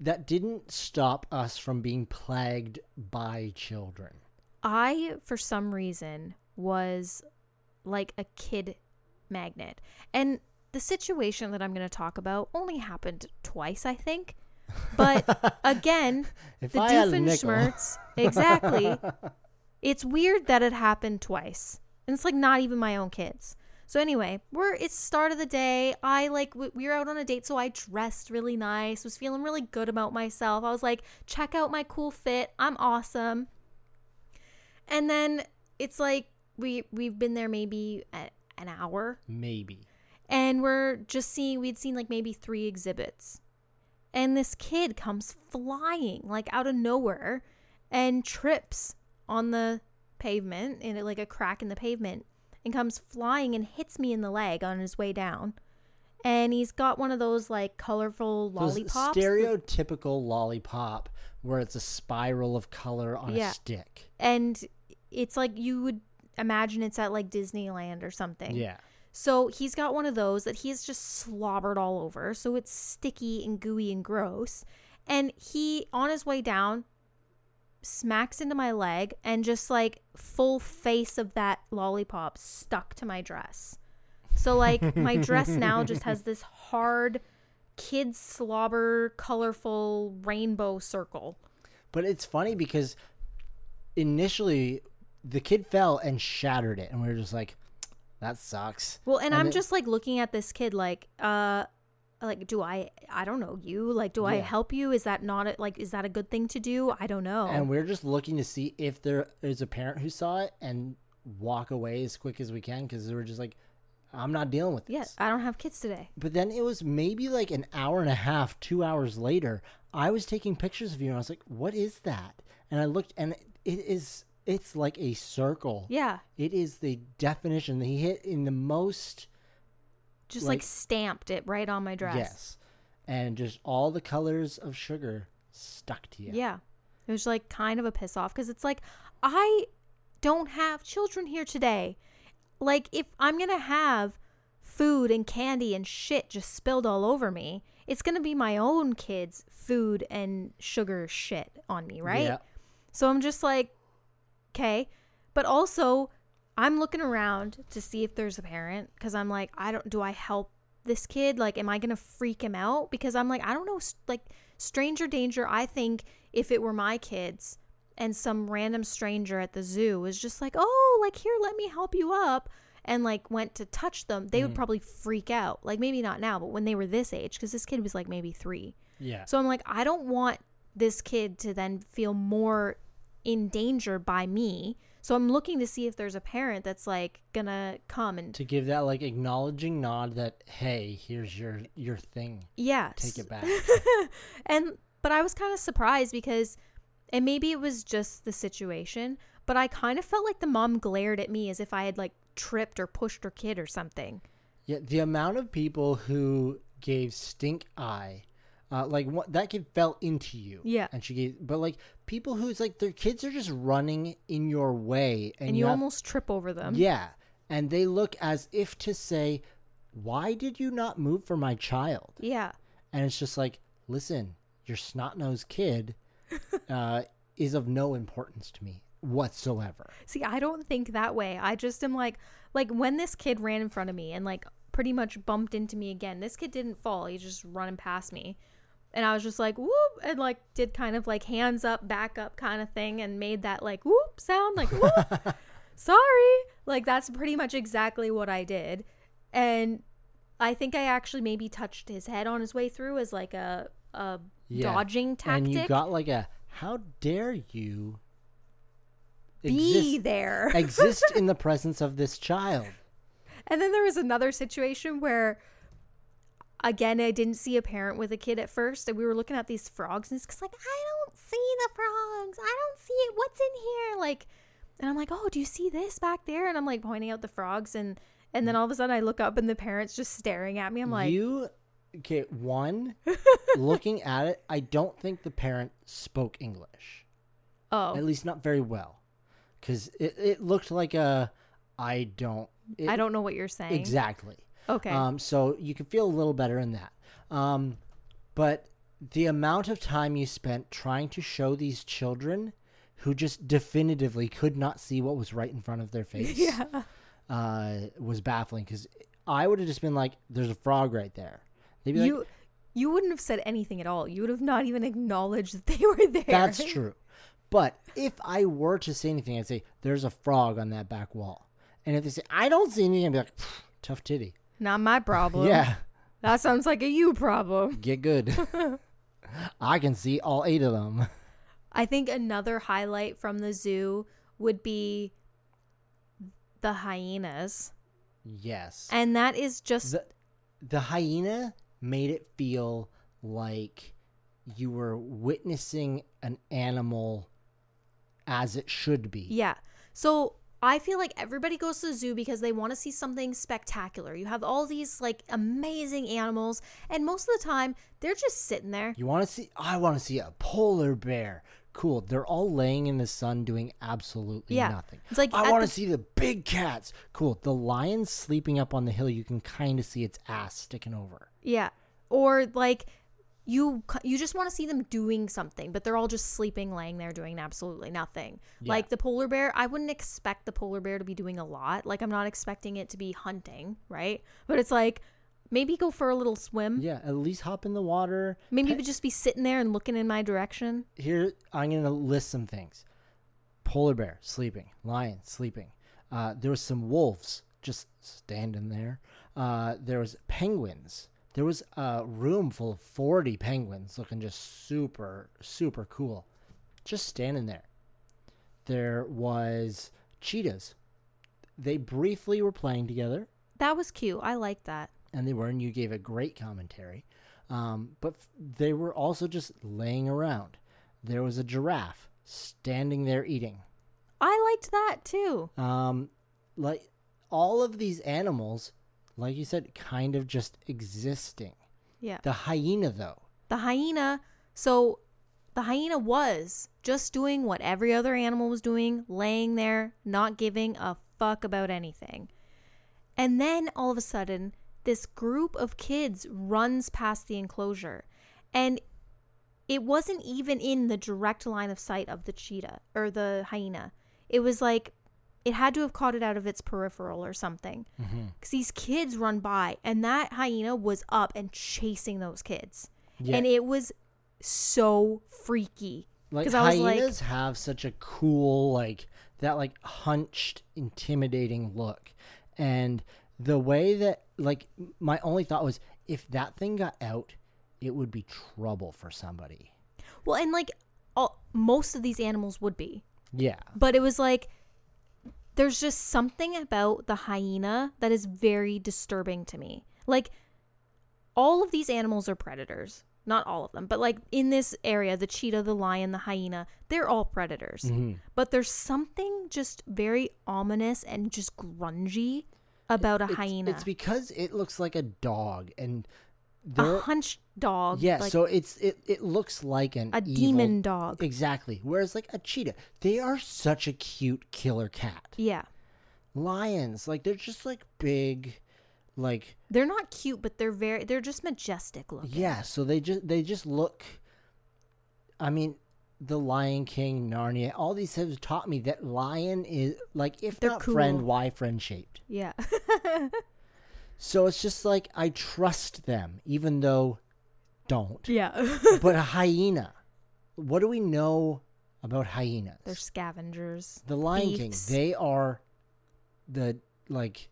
that didn't stop us from being plagued by children. I, for some reason, was like a kid magnet. And the situation that I'm going to talk about only happened twice, I think. But again, the I had a nickel, Doofenshmirtz, exactly. It's weird that it happened twice. And it's like not even my own kids. So anyway, we're it's start of the day. I like we were out on a date, so I dressed really nice. Was feeling really good about myself. I was like, check out my cool fit. I'm awesome. And then it's like we we've been there maybe an hour, maybe. And we're just seeing we'd seen like maybe three exhibits and this kid comes flying like out of nowhere and trips on the pavement in like a crack in the pavement and comes flying and hits me in the leg on his way down and he's got one of those like colorful Those lollipops stereotypical lollipop where it's a spiral of color on Yeah. a stick. and it's like you would imagine it's at like Disneyland or something Yeah. So he's got one of those that he's just slobbered all over. So it's sticky and gooey and gross. And he, on his way down, smacks into my leg and just like full face of that lollipop stuck to my dress. So, like, my dress now just has this hard kid slobber, colorful rainbow circle. But it's funny because initially the kid fell and shattered it, and we were just like, "That sucks." Well, and, And I'm then- just like looking at this kid like, uh, like, do I, I don't know you. Like, do I help you? Is that not a, like, is that a good thing to do? I don't know. And we're just looking to see if there is a parent who saw it and walk away as quick as we can because we're just like, "I'm not dealing with this." yeah, I don't have kids today. But then it was maybe like an hour and a half, two hours later. I was taking pictures of you, and I was like, "What is that?" And I looked, and it is. It's like a circle. Yeah, It is the definition. He hit in the most. just like, Like- stamped it right on my dress. Yes, and just all the colors of sugar stuck to you. Yeah. It was like kind of a piss off because it's like, I don't have children here today. Like, if I'm going to have food and candy and shit just spilled all over me, it's going to be my own kids' food and sugar shit on me, right? Yeah. So I'm just like, okay. But also, I'm looking around to see if there's a parent because I'm like, I don't, do I help this kid? Like, am I going to freak him out? Because I'm like, I don't know, like, stranger danger. I think if it were my kids and some random stranger at the zoo was just like, oh, like, here, let me help you up. And like went to touch them, they would mm. probably freak out. Like maybe not now, but when they were this age, because this kid was like maybe three. Yeah. So I'm like, I don't want this kid to then feel more in danger by me. So I'm looking to see if there's a parent that's like gonna come and to give that like acknowledging nod that hey, here's your your thing. yeah, Take it back. and but I was kind of surprised because and maybe it was just the situation, but I kind of felt like the mom glared at me as if I had like tripped or pushed her kid or something. Yeah, the amount of people who gave stink eye, uh, like what that kid fell into you. Yeah. and she gave, but like people who's like their kids are just running in your way, and, And, you have- almost trip over them. yeah, and they look as if to say, "Why did you not move for my child?" Yeah. And it's just like, listen, your snot nosed kid uh, is of no importance to me whatsoever. See, I don't think that way. I just am like, like when this kid ran in front of me and like pretty much bumped into me again. This kid didn't fall; he just running past me, and I was just like, whoop, and like did kind of like hands up, back up kind of thing, and made that like whoop sound, like whoop. Sorry, like that's pretty much exactly what I did, and I think I actually maybe touched his head on his way through as like a a Yeah. dodging tactic. And you got like a, how dare you be there. exist in the presence of this child? And then there was another situation where, again, I didn't see a parent with a kid at first, and we were looking at these frogs, and it's like, I don't see the frogs. I don't see it. What's in here? Like, and I'm like, oh, do you see this back there? And I'm like pointing out the frogs, and and then all of a sudden I look up, and the parents just staring at me. I'm like, you, okay, one, looking at it, I don't think the parent spoke English. oh, At least not very well. Because it, it looked like a, I don't. It, I don't know what you're saying. Exactly. Okay. Um, so you can feel a little better in that. Um, but the amount of time you spent trying to show these children who just definitively could not see what was right in front of their face yeah. uh, was baffling because I would have just been like, there's a frog right there. They'd be like, You you wouldn't have said anything at all. You would have not even acknowledged that they were there. that's true. But if I were to say anything, I'd say, there's a frog on that back wall. And if they say, I don't see anything, I'd be like, tough titty. Not my problem. yeah, That sounds like a you problem. get good. I can see all eight of them. I think another highlight from the zoo would be the hyenas. Yes. And that is just the the hyena made it feel like you were witnessing an animal as it should be. yeah. So I feel like everybody goes to the zoo because they want to see something spectacular. You have all these like amazing animals and most of the time they're just sitting there. You want to see I want to see a polar bear. Cool. They're all laying in the sun doing absolutely Yeah. nothing. It's like I want to the- see the big cats. Cool. The lion's sleeping up on the hill. You can kind of see its ass sticking over. Yeah. Or like you you just want to see them doing something, but they're all just sleeping laying there doing absolutely nothing. Yeah. Like the polar bear, I wouldn't expect the polar bear to be doing a lot. Like I'm not expecting it to be hunting, right? But it's like maybe go for a little swim. Yeah, at least hop in the water. Maybe would just be sitting there and looking in my direction. here I'm gonna list some things. Polar bear sleeping, lion sleeping. Uh, there was some wolves just standing there. Uh, there was penguins. There was a room full of 40 penguins looking just super super cool, just standing there. There was cheetahs. They briefly were playing together That was cute. I like that. and they were, and you gave a great commentary. Um, but f- they were also just laying around. There was a giraffe standing there eating. I liked that too. Um, like all of these animals, like you said, kind of just existing. Yeah. The hyena, though, The hyena, so the hyena was just doing what every other animal was doing, laying there, not giving a fuck about anything. And then all of a sudden, this group of kids runs past the enclosure. And it wasn't even in the direct line of sight of the cheetah or the hyena. It was like it had to have caught it out of its peripheral or something. Mm-hmm. Because these kids run by, and that hyena was up and chasing those kids. Yeah. And it was so freaky. like was like- hyenas have such a cool, like that, like hunched, intimidating look, and the way that, like, my only thought was if that thing got out, it would be trouble for somebody. Well, and like all, most of these animals would be. Yeah. But it was like there's just something about the hyena that is very disturbing to me. Like all of these animals are predators. not all of them, but like in this area, the cheetah, the lion, the hyena, they're all predators. Mhm. But there's something just very ominous and just grungy about a It's- hyena. It's because it looks like a dog, and a hunched dog. yeah. like so it's it it looks like an a evil- demon dog. Exactly. Whereas like a cheetah, they are such a cute killer cat. Yeah. Lions, like they're just like big, like They're not cute, but they're very they're just majestic looking. yeah. So they just they just look. I mean, the Lion King, Narnia, all these have taught me that lion is like if They're not friend, cool. why friend shaped. Yeah. So it's just like I trust them, even though don't. yeah. but a hyena, what do we know about hyenas? they're scavengers. the Lion King, they are the like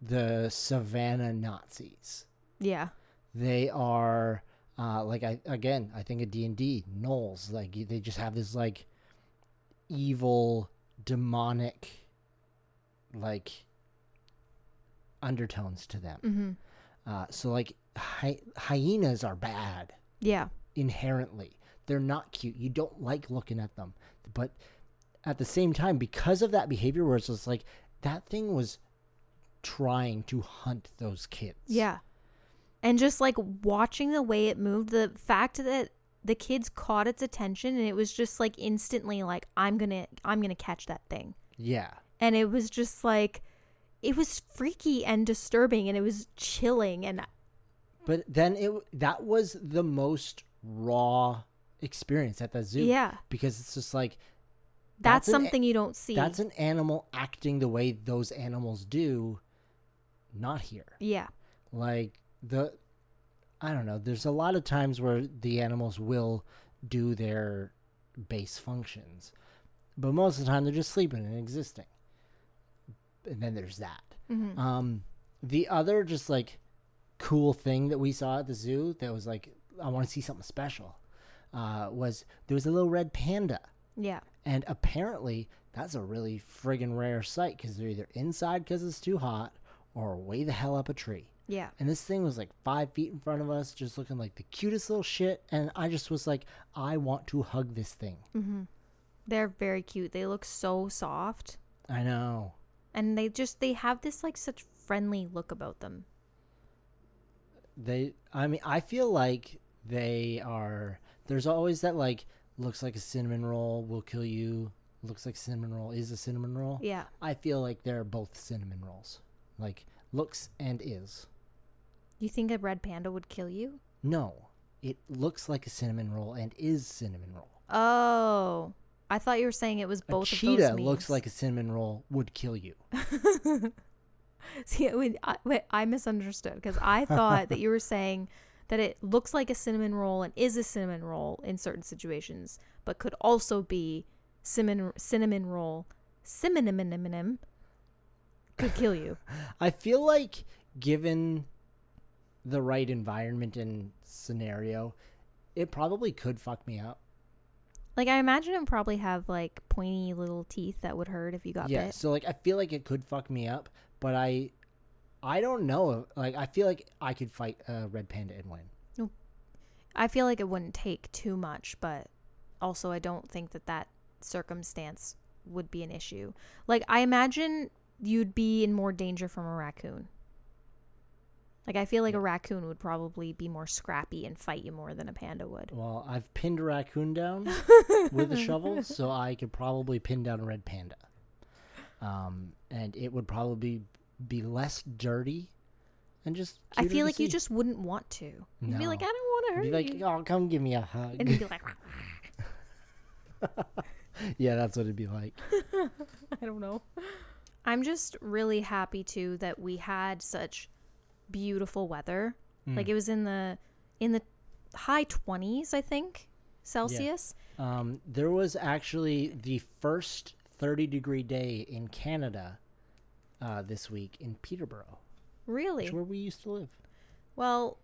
the savannah Nazis. Yeah. They are uh, like I again I think a D and D gnolls like they just have this like evil demonic like undertones to them. Mhm. Uh, so like hy- hyenas are bad Yeah. inherently. They're not cute. You don't like looking at them. But at the same time, because of that behavior where it's just like that thing was trying to hunt those kids. Yeah. And just like watching the way it moved, the fact that the kids caught its attention and it was just like instantly like I'm going to I'm going to catch that thing. Yeah. And it was just like it was freaky and disturbing and it was chilling and But then it that was the most raw experience at the zoo. yeah, Because it's just like that's, That's an something you don't see. that's an animal acting the way those animals do, not here. yeah. like the i don't know there's a lot of times where the animals will do their base functions but most of the time they're just sleeping and existing and then there's that Mhm. um the other just like cool thing that we saw at the zoo that was like i want to see something special uh was there was a little red panda Yeah. and apparently, that's a really friggin' rare sight because they're either inside because it's too hot or way the hell up a tree. Yeah. And this thing was like five feet in front of us, just looking like the cutest little shit. And I just was like, I want to hug this thing. Mhm. They're very cute. They look so soft I know. And they just they have this like such friendly look about them. They, I mean, I feel like they are. There's always that like, looks like a cinnamon roll will kill you. Looks like cinnamon roll is a cinnamon roll. Yeah. I feel like they're both cinnamon rolls. Like, looks and is. You think a red panda would kill you? No, it looks like a cinnamon roll and is cinnamon roll. Oh. I thought you were saying it was A both of cheetah looks like a cinnamon roll would kill you. See, wait, I, wait, I misunderstood because I thought that you were saying that it looks like a cinnamon roll and is a cinnamon roll in certain situations, but could also be cinnamon cinnamon roll, cinnamon could kill you. I feel like given the right environment and scenario, it probably could fuck me up. Like I imagine it probably have like pointy little teeth that would hurt if you got yeah, bit. so like I feel like it could fuck me up, but I I don't know. Like I feel like I could fight a red panda and win. I feel like it wouldn't take too much, but also I don't think that that circumstance would be an issue. Like I imagine you'd be in more danger from a raccoon. Like I feel like a raccoon would probably be more scrappy and fight you more than a panda would. Well, I've pinned a raccoon down with a shovel, so I could probably pin down a red panda. Um, and it would probably be less dirty and just. I feel like you just wouldn't want to. You'd be like, I don't want to hurt be like, you. oh, come give me a hug. And you'd be like, yeah, that's what it'd be like. I don't know. I'm just really happy too that we had such beautiful weather. Mm. Like it was in the in the high 20s, I think, Celsius. Um, there was actually the first 30 degree day in Canada uh, this week in Peterborough, Really? where we used to live. Well,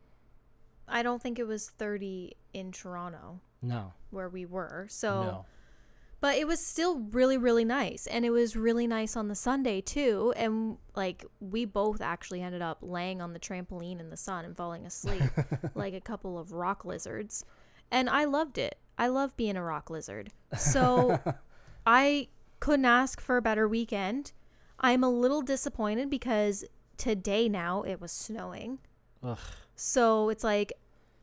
I don't think it was 30 in Toronto No, where we were. So no. But it was still really, really nice. And it was really nice on the Sunday too. And like we both actually ended up laying on the trampoline in the sun and falling asleep like a couple of rock lizards. And I loved it. I love being a rock lizard. So I couldn't ask for a better weekend. I'm a little disappointed because today now it was snowing. Ugh. So it's like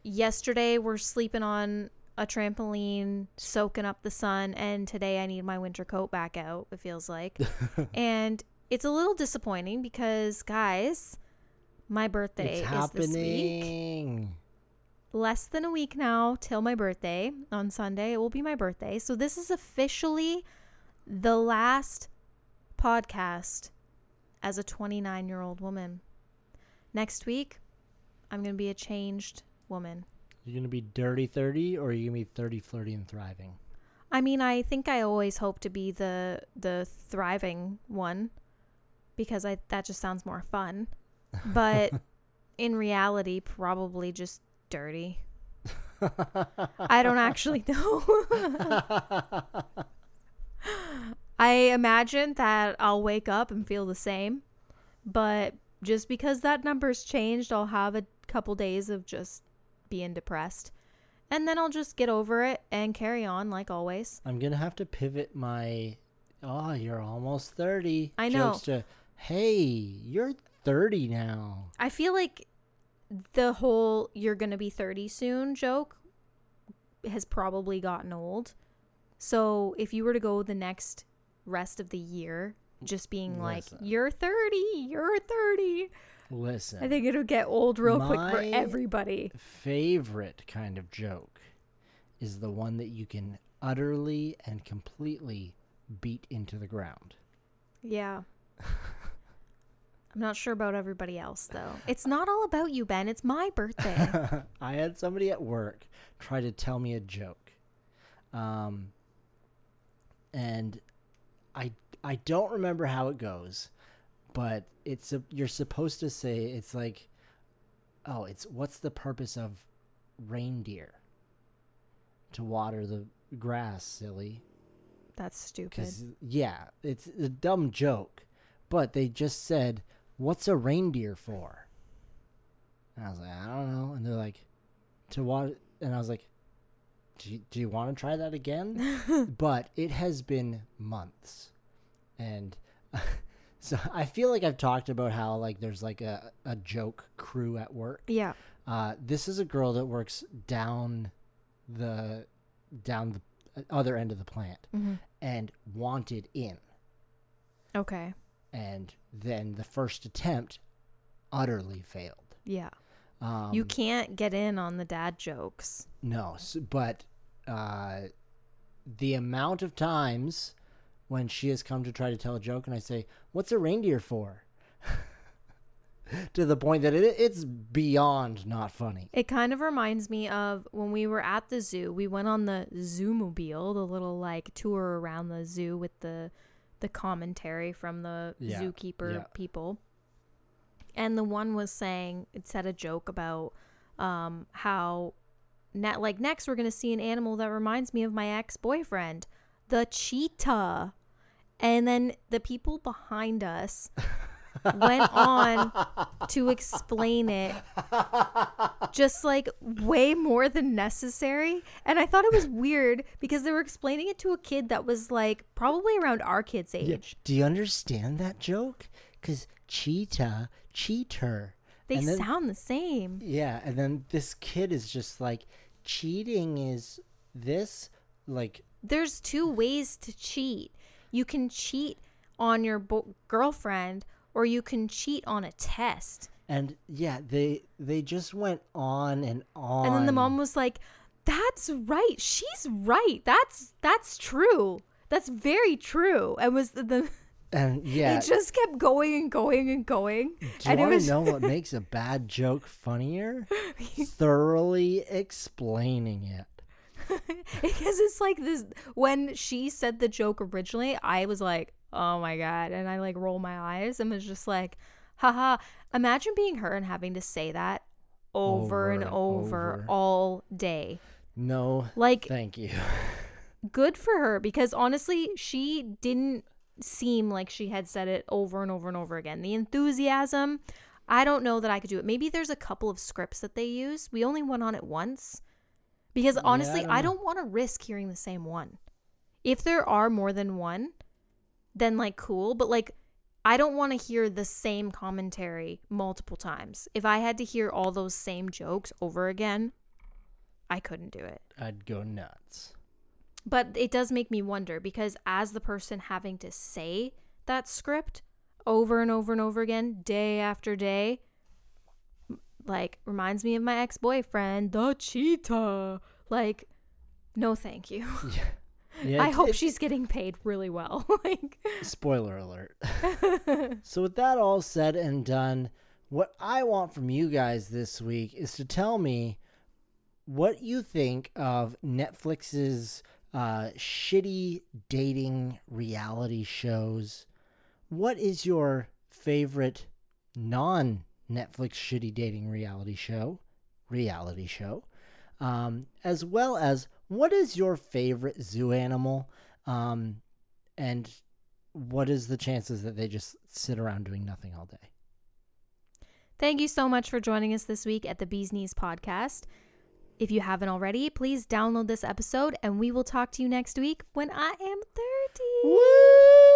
yesterday we're sleeping on a trampoline, soaking up the sun, and today I need my winter coat back out, it feels like. and it's a little disappointing because, guys, my birthday it's is this week. happening. Less than a week now till my birthday. On Sunday, it will be my birthday. So this is officially the last podcast as a 29 year old woman. Next week, I'm going to be a changed woman. You're gonna be dirty thirty, or are you gonna be thirty, flirty, and thriving? I mean, I think I always hope to be the the thriving one because I that just sounds more fun. But in reality, probably just dirty. I don't actually know. I imagine that I'll wake up and feel the same, but just because that number's changed, I'll have a couple days of just being depressed. And then I'll just get over it and carry on like always. I'm gonna have to pivot my. Oh, you're almost thirty. I know. jokes To, hey, you're thirty now. I feel like the whole you're going to be 30 soon joke has probably gotten old. So if you were to go the next rest of the year just being like Listen. you're 30, you're 30, Listen. I think it'll get old real quick for everybody. favorite kind of joke is the one that you can utterly and completely beat into the ground. Yeah. I'm not sure about everybody else though. It's not all about you, Ben. It's my birthday. I had somebody at work try to tell me a joke. Um, and I I don't remember how it goes, but it's a, you're supposed to say it's like oh, it's what's the purpose of reindeer? To water the grass, silly. That's stupid. Yeah, it's a dumb joke, but they just said what's a reindeer for? And I was like, I don't know. And they're like, to what? And I was like, do you, do you want to try that again? but it has been months. And so I feel like I've talked about how like there's like a, a joke crew at work. Yeah. Uh, this is a girl that works down the down the other end of the plant hmm and wanted in. Okay. And then the first attempt utterly failed. Yeah. Um, you can't get in on the dad jokes. No, but uh, the amount of times when she has come to try to tell a joke, and I say, "What's a reindeer for?" to the point that it, it's beyond not funny. It kind of reminds me of when we were at the zoo. We went on the Zoomobile, the little like tour around the zoo with the the commentary from the Yeah, zookeeper yeah. people. And the one was saying it said a joke about um how like next we're going to see an animal that reminds me of my ex-boyfriend, the cheetah. And then the people behind us went on to explain it just like way more than necessary. And I thought it was weird because they were explaining it to a kid that was like probably around our kid's Yeah. age. Do you understand that joke? Because cheetah, cheater. They then- sound the same. Yeah, and then this kid is just like, cheating is this, like, There's two ways to cheat. You can cheat on your bo- girlfriend or you can cheat on a test. and yeah, they they just went on and on. And then the mom was like, "That's right. She's right. That's that's true. That's very true." And was the, the and yeah, it just kept going and going and going. do you and it want to know what makes a bad joke funnier? Thoroughly explaining it. because it's like this when she said the joke originally, I was like, "Oh my god." And I like roll my eyes and was just like, "Haha, imagine being her and having to say that over, Over and over, over. all day." No, Like thank you. good for her because honestly, she didn't seem like she had said it over and over and over again. The enthusiasm, I don't know that I could do it. Maybe there's a couple of scripts that they use. We only went on it once. Because honestly, don't I don't want to risk hearing the same one. If there are more than one, then like cool, but like I don't want to hear the same commentary multiple times. If I had to hear all those same jokes over again, I couldn't do it. I'd go nuts. But it does make me wonder because as the person having to say that script over and over and over again, day after day, like reminds me of my ex boyfriend, the cheetah. Like, no, thank you. Yeah, I it- hope she's getting paid really well. like, Spoiler alert. so, with that all said and done, what I want from you guys this week is to tell me what you think of Netflix's uh, shitty dating reality shows. What is your favorite non Netflix shitty dating reality show? Reality show. Um, as well as what is your favorite zoo animal? Um, and what is the chances that they just sit around doing nothing all day? Thank you so much for joining us this week at the B's Knees podcast. If you haven't already, please download this episode and we will talk to you next week when I am 30. Woo!